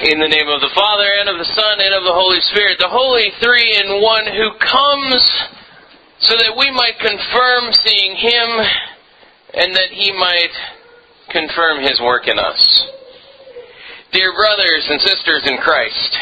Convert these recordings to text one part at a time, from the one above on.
In the name of the Father, and of the Son, and of the Holy Spirit, the Holy Three in One who comes so that we might confirm seeing Him and that He might confirm His work in us. Dear brothers and sisters in Christ,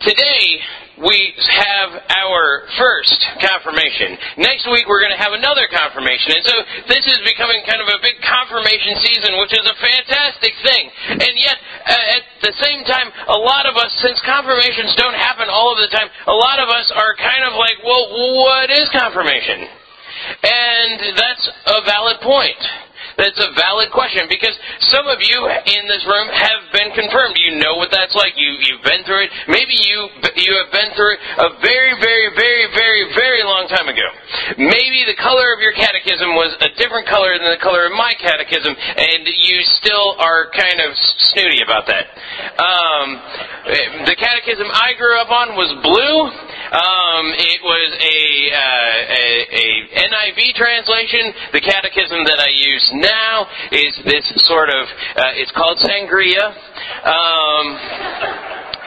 today we have our first confirmation. Next week we're going to have another confirmation. And so this is becoming kind of a big confirmation season, which is a fantastic thing. And yet, uh, at the same time, a lot of us, since confirmations don't happen all of the time, a lot of us are kind of like, well, what is confirmation? And that's a valid point. That's a valid question because some of you in this room have been confirmed. You know what that's like. You you've been through it. Maybe you you have been through it a very very very very very long time ago. Maybe the color of your catechism was a different color than the color of my catechism, and you still are kind of snooty about that. Um, the catechism I grew up on was blue. Um, it was a, uh, a, a NIV translation. The catechism that I use now is this sort of, uh, it's called sangria. Um,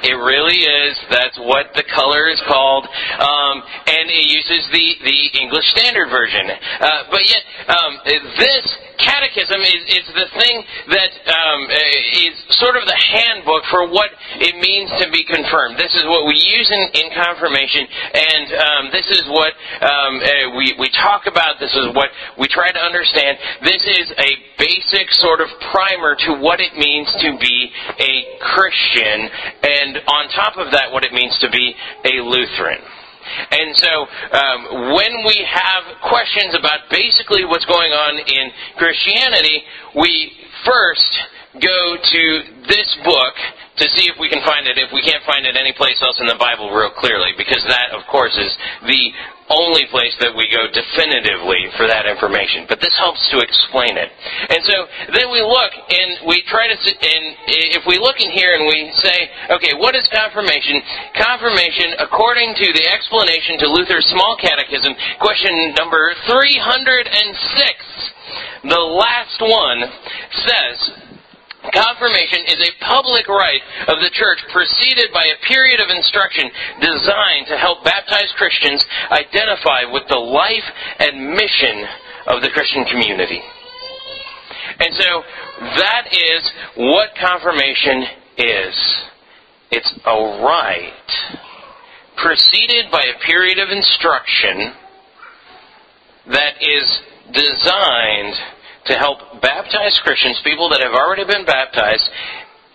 it really is. That's what the color is called, um, and it uses the the English Standard Version. Uh, but yet, um, this catechism is, is the thing that um, is sort of the handbook for what it means to be confirmed. This is what we use in, in confirmation, and um, this is what um, uh, we we talk about. This is what we try to understand. This is a basic sort of primer to what it means to be a Christian, and on top of that, what it means to be a Lutheran. And so, um, when we have questions about basically what's going on in Christianity, we first go to this book to see if we can find it, if we can't find it anyplace else in the Bible real clearly, because that, of course, is the only place that we go definitively for that information. But this helps to explain it. And so then we look and we try to, and if we look in here and we say, okay, what is confirmation? Confirmation, according to the explanation to Luther's Small Catechism, question number 306, the last one says, Confirmation is a public rite of the church preceded by a period of instruction designed to help baptized Christians identify with the life and mission of the Christian community. And so that is what confirmation is. It's a rite preceded by a period of instruction that is designed to help baptized Christians, people that have already been baptized,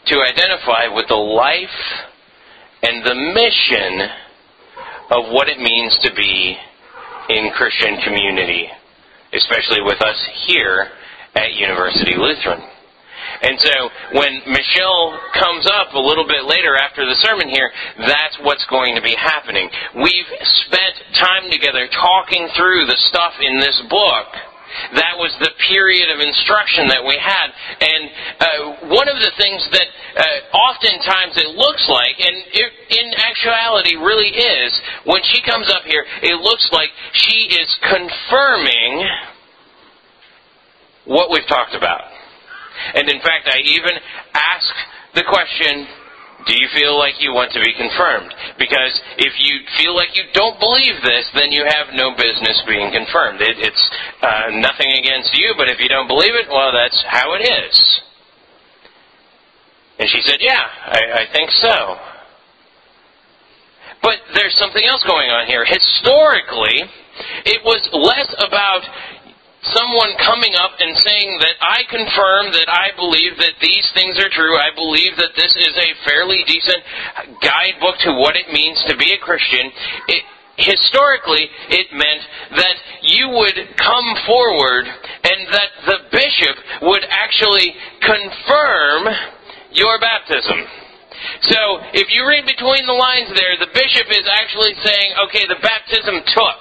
to identify with the life and the mission of what it means to be in Christian community, especially with us here at University Lutheran. And so when Michelle comes up a little bit later after the sermon here, that's what's going to be happening. We've spent time together talking through the stuff in this book that was the period of instruction that we had. And uh, one of the things that uh, oftentimes it looks like, and it, in actuality really is, when she comes up here, it looks like she is confirming what we've talked about. And in fact, I even ask the question, do you feel like you want to be confirmed? Because if you feel like you don't believe this, then you have no business being confirmed. It, it's uh, nothing against you, but if you don't believe it, well, that's how it is. And she said, Yeah, I, I think so. But there's something else going on here. Historically, it was less about someone coming up and saying that I confirm that I believe that these things are true. I believe that this is a fairly decent guidebook to what it means to be a Christian. It, historically, it meant that you would come forward and that the bishop would actually confirm your baptism. So, if you read between the lines there, the bishop is actually saying, okay, the baptism took.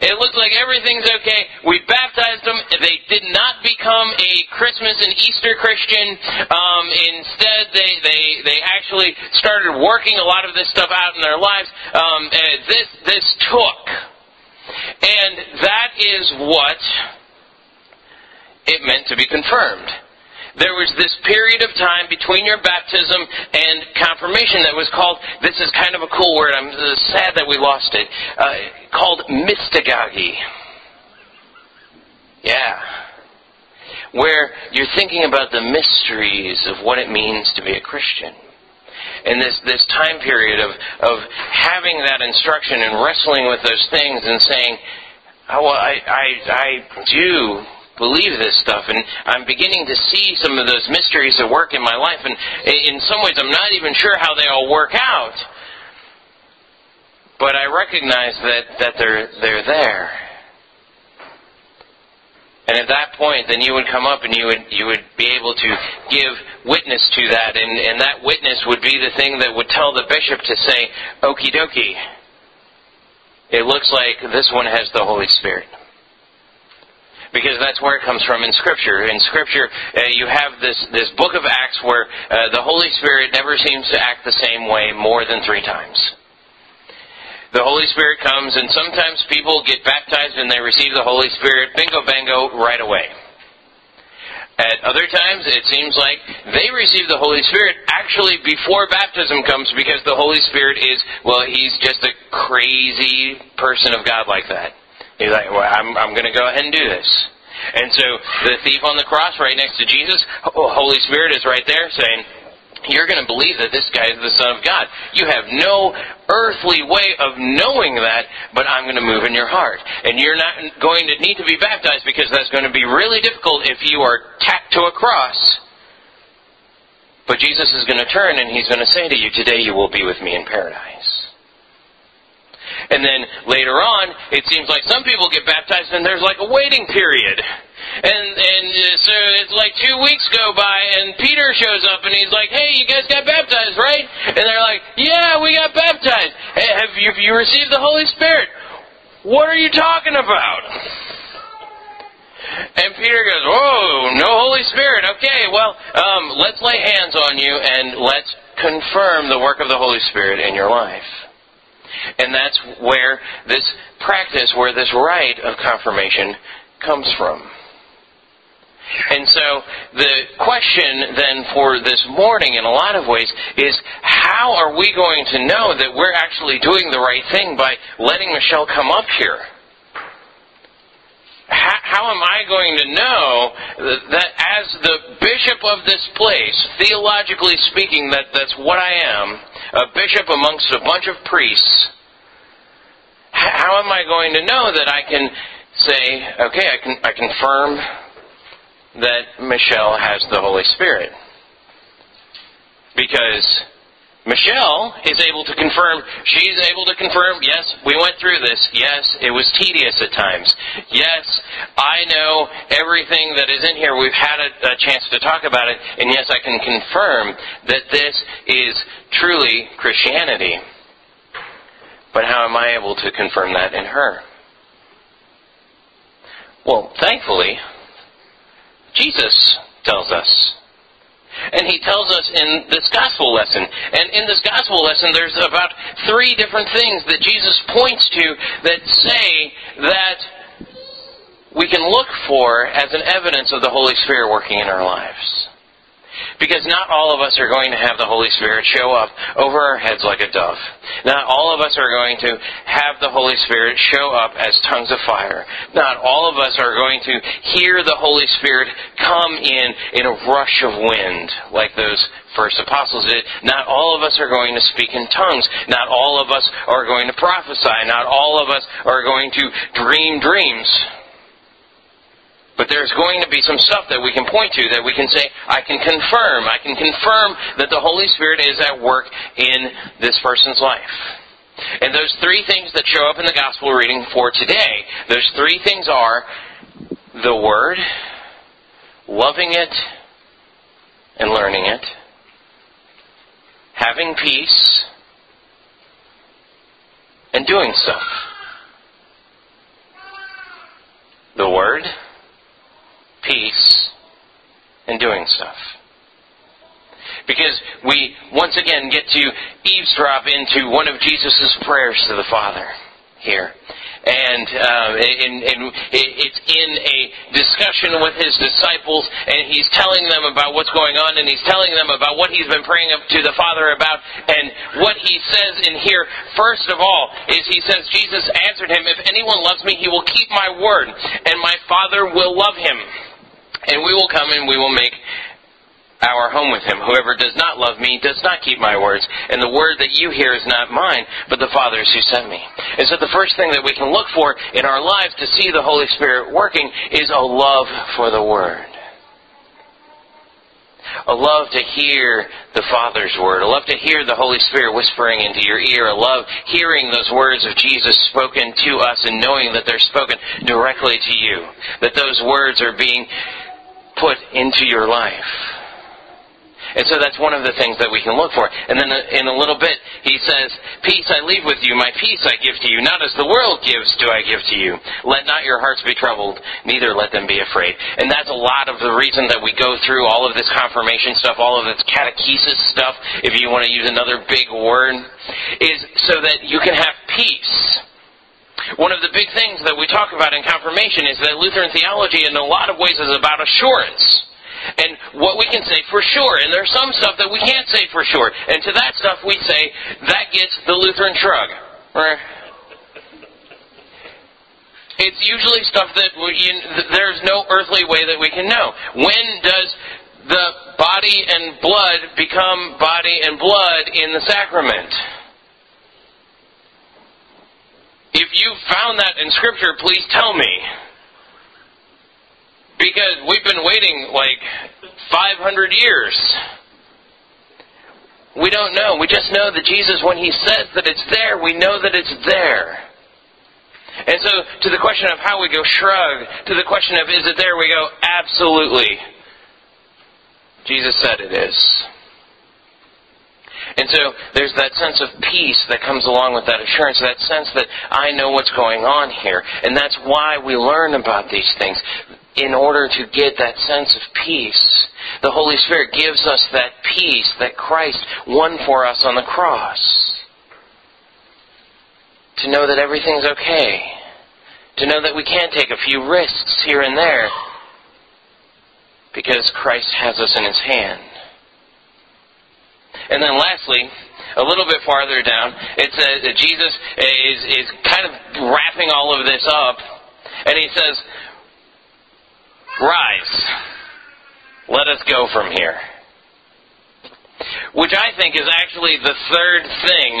It looks like everything's okay. We baptized them. They did not become a Christmas and Easter Christian. Um, instead, they, they, they actually started working a lot of this stuff out in their lives. Um, this, this took. And that is what it meant to be confirmed. There was this period of time between your baptism and confirmation that was called, this is kind of a cool word, I'm sad that we lost it, uh, called mystagogy. Yeah. Where you're thinking about the mysteries of what it means to be a Christian. And this, this time period of, of having that instruction and wrestling with those things and saying, oh, well, I, I, I do believe this stuff, and I'm beginning to see some of those mysteries at work in my life, and in some ways I'm not even sure how they all work out. But I recognize that, that they're, they're there. And at that point, then you would come up and you would, you would be able to give witness to that, and, and that witness would be the thing that would tell the bishop to say, okie dokie. It looks like this one has the Holy Spirit because that's where it comes from in Scripture. In Scripture, uh, you have this, this book of Acts where uh, the Holy Spirit never seems to act the same way more than three times. The Holy Spirit comes, and sometimes people get baptized and they receive the Holy Spirit, bingo bango, right away. At other times, it seems like they receive the Holy Spirit actually before baptism comes because the Holy Spirit is, well, he's just a crazy person of God like that. He's like, well, I'm, I'm going to go ahead and do this. And so the thief on the cross right next to Jesus, Holy Spirit is right there saying, you're going to believe that this guy is the Son of God. You have no earthly way of knowing that, but I'm going to move in your heart. And you're not going to need to be baptized because that's going to be really difficult if you are tacked to a cross. But Jesus is going to turn and he's going to say to you, Today you will be with me in paradise. And then later on, it seems like some people get baptized and there's like a waiting period. And and uh, so it's like two weeks go by and Peter shows up and he's like, "Hey, you guys got baptized, right?" And they're like, "Yeah, we got baptized. Hey, have you, have you received the Holy Spirit?" What are you talking about? And Peter goes, "Whoa, no Holy Spirit. Okay, well, um, let's lay hands on you and let's confirm the work of the Holy Spirit in your life." And that's where this practice, where this rite of confirmation comes from. And so the question then for this morning in a lot of ways is how are we going to know that we're actually doing the right thing by letting Michelle come up here? How, how am I going to know that as the bishop of this place, theologically speaking, that that's what I am, a bishop amongst a bunch of priests, how am I going to know that I can say, okay, I can I confirm that Michelle has the Holy Spirit? Because Michelle is able to confirm, she's able to confirm, yes, we went through this. Yes, it was tedious at times. Yes, I know everything that is in here. We've had a, a chance to talk about it. And yes, I can confirm that this is truly Christianity. But how am I able to confirm that in her? Well, thankfully, Jesus tells us. And he tells us in this gospel lesson. And in this gospel lesson, there's about three different things that Jesus points to that say that we can look for as an evidence of the Holy Spirit working in our lives. Because not all of us are going to have the Holy Spirit show up over our heads like a dove. Not all of us are going to have the Holy Spirit show up as tongues of fire. Not all of us are going to hear the Holy Spirit come in in a rush of wind like those first apostles did. Not all of us are going to speak in tongues. Not all of us are going to prophesy. Not all of us are going to dream dreams. But there's going to be some stuff that we can point to that we can say, I can confirm. I can confirm that the Holy Spirit is at work in this person's life. And those three things that show up in the gospel reading for today, those three things are the Word, loving it and learning it, having peace, and doing stuff. The Word, peace in doing stuff. Because we once again get to eavesdrop into one of Jesus' prayers to the Father here. and, uh, and, and it's in a discussion with his disciples, and he's telling them about what's going on, and he's telling them about what he's been praying to the Father about, and what he says in here, first of all, is he says, Jesus answered him, If anyone loves me, he will keep my word, and my Father will love him. And we will come and we will make our home with him. Whoever does not love me does not keep my words, and the word that you hear is not mine, but the Father's who sent me. And so the first thing that we can look for in our lives to see the Holy Spirit working is a love for the word. A love to hear the Father's word. A love to hear the Holy Spirit whispering into your ear. A love hearing those words of Jesus spoken to us and knowing that they're spoken directly to you. That those words are being put into your life. And so that's one of the things that we can look for. And then uh, in a little bit, he says, Peace I leave with you, my peace I give to you. Not as the world gives do I give to you. Let not your hearts be troubled, neither let them be afraid. And that's a lot of the reason that we go through all of this confirmation stuff, all of this catechesis stuff, if you want to use another big word, is so that you can have peace. One of the big things that we talk about in confirmation is that Lutheran theology in a lot of ways is about assurance and what we can say for sure. And there's some stuff that we can't say for sure. And to that stuff we say, that gets the Lutheran shrug. It's usually stuff that we, there's no earthly way that we can know. When does the body and blood become body and blood in the sacrament? If you found that in Scripture, please tell me. Because we've been waiting like 500 years. We don't know. We just know that Jesus, when He says that it's there, we know that it's there. And so, to the question of how we go shrug, to the question of is it there, we go absolutely. Jesus said it is. And so there's that sense of peace that comes along with that assurance, that sense that I know what's going on here. And that's why we learn about these things in order to get that sense of peace. The Holy Spirit gives us that peace that Christ won for us on the cross. To know that everything's okay. To know that we can take a few risks here and there because Christ has us in His hand. And then lastly, a little bit farther down, it says that Jesus is, is kind of wrapping all of this up, and he says, Rise. Let us go from here. Which I think is actually the third thing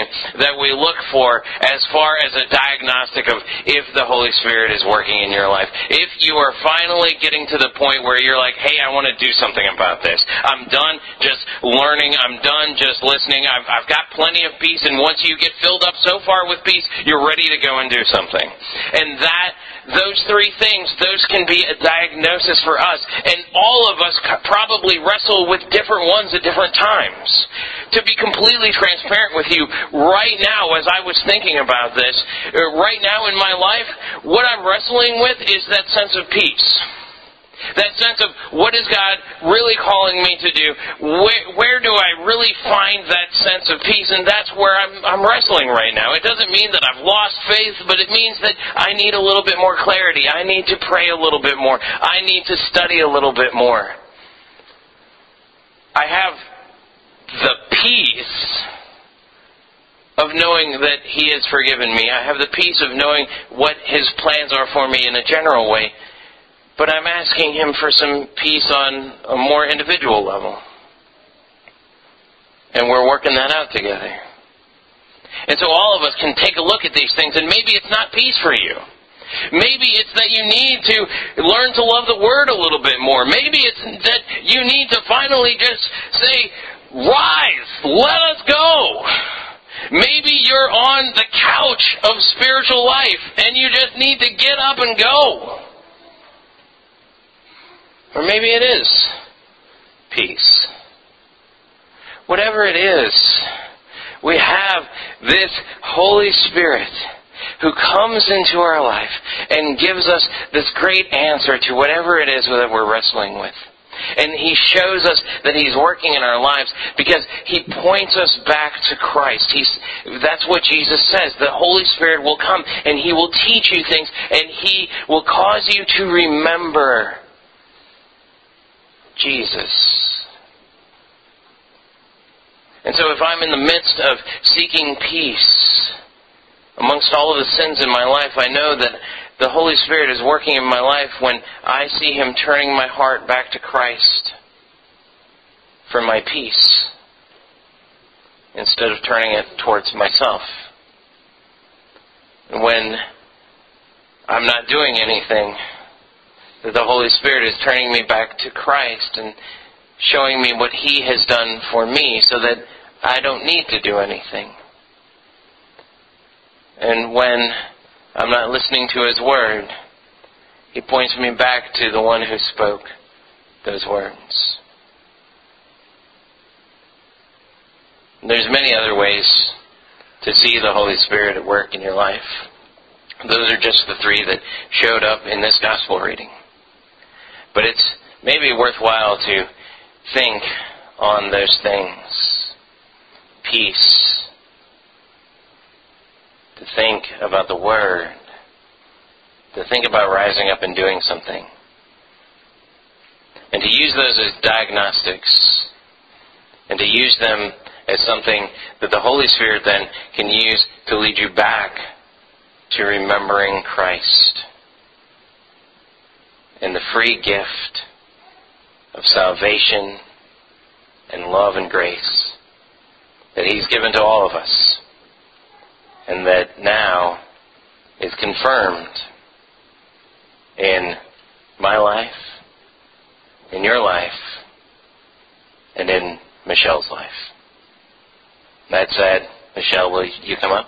that we look for as far as a diagnostic of if the Holy Spirit is working in your life. If you are finally getting to the point where you're like, hey, I want to do something about this. I'm done just learning. I'm done just listening. I've, I've got plenty of peace. And once you get filled up so far with peace, you're ready to go and do something. And that those three things, those can be a diagnosis for us. And all of us probably wrestle with different ones at different times. To be completely transparent with you, right now, as I was thinking about this, uh, right now in my life, what I'm wrestling with is that sense of peace. That sense of what is God really calling me to do? Where, where do I really find that sense of peace? And that's where I'm, I'm wrestling right now. It doesn't mean that I've lost faith, but it means that I need a little bit more clarity. I need to pray a little bit more. I need to study a little bit more. I have the peace of knowing that He has forgiven me. I have the peace of knowing what His plans are for me in a general way. But I'm asking him for some peace on a more individual level. And we're working that out together. And so all of us can take a look at these things, and maybe it's not peace for you. Maybe it's that you need to learn to love the Word a little bit more. Maybe it's that you need to finally just say, Rise, let us go. Maybe you're on the couch of spiritual life and you just need to get up and go. Or maybe it is peace. Whatever it is, we have this Holy Spirit who comes into our life and gives us this great answer to whatever it is that we're wrestling with. And He shows us that He's working in our lives because He points us back to Christ. He's, that's what Jesus says. The Holy Spirit will come and He will teach you things and He will cause you to remember Jesus. And so if I'm in the midst of seeking peace amongst all of the sins in my life, I know that the Holy Spirit is working in my life when I see Him turning my heart back to Christ for my peace instead of turning it towards myself. When I'm not doing anything, that the Holy Spirit is turning me back to Christ and showing me what He has done for me so that I don't need to do anything. And when I'm not listening to His Word, He points me back to the one who spoke those words. There's many other ways to see the Holy Spirit at work in your life. Those are just the three that showed up in this gospel reading. But it's maybe worthwhile to think on those things peace, to think about the Word, to think about rising up and doing something, and to use those as diagnostics, and to use them as something that the Holy Spirit then can use to lead you back to remembering Christ. And the free gift of salvation and love and grace that He's given to all of us, and that now is confirmed in my life, in your life, and in Michelle's life. That said, Michelle, will you come up?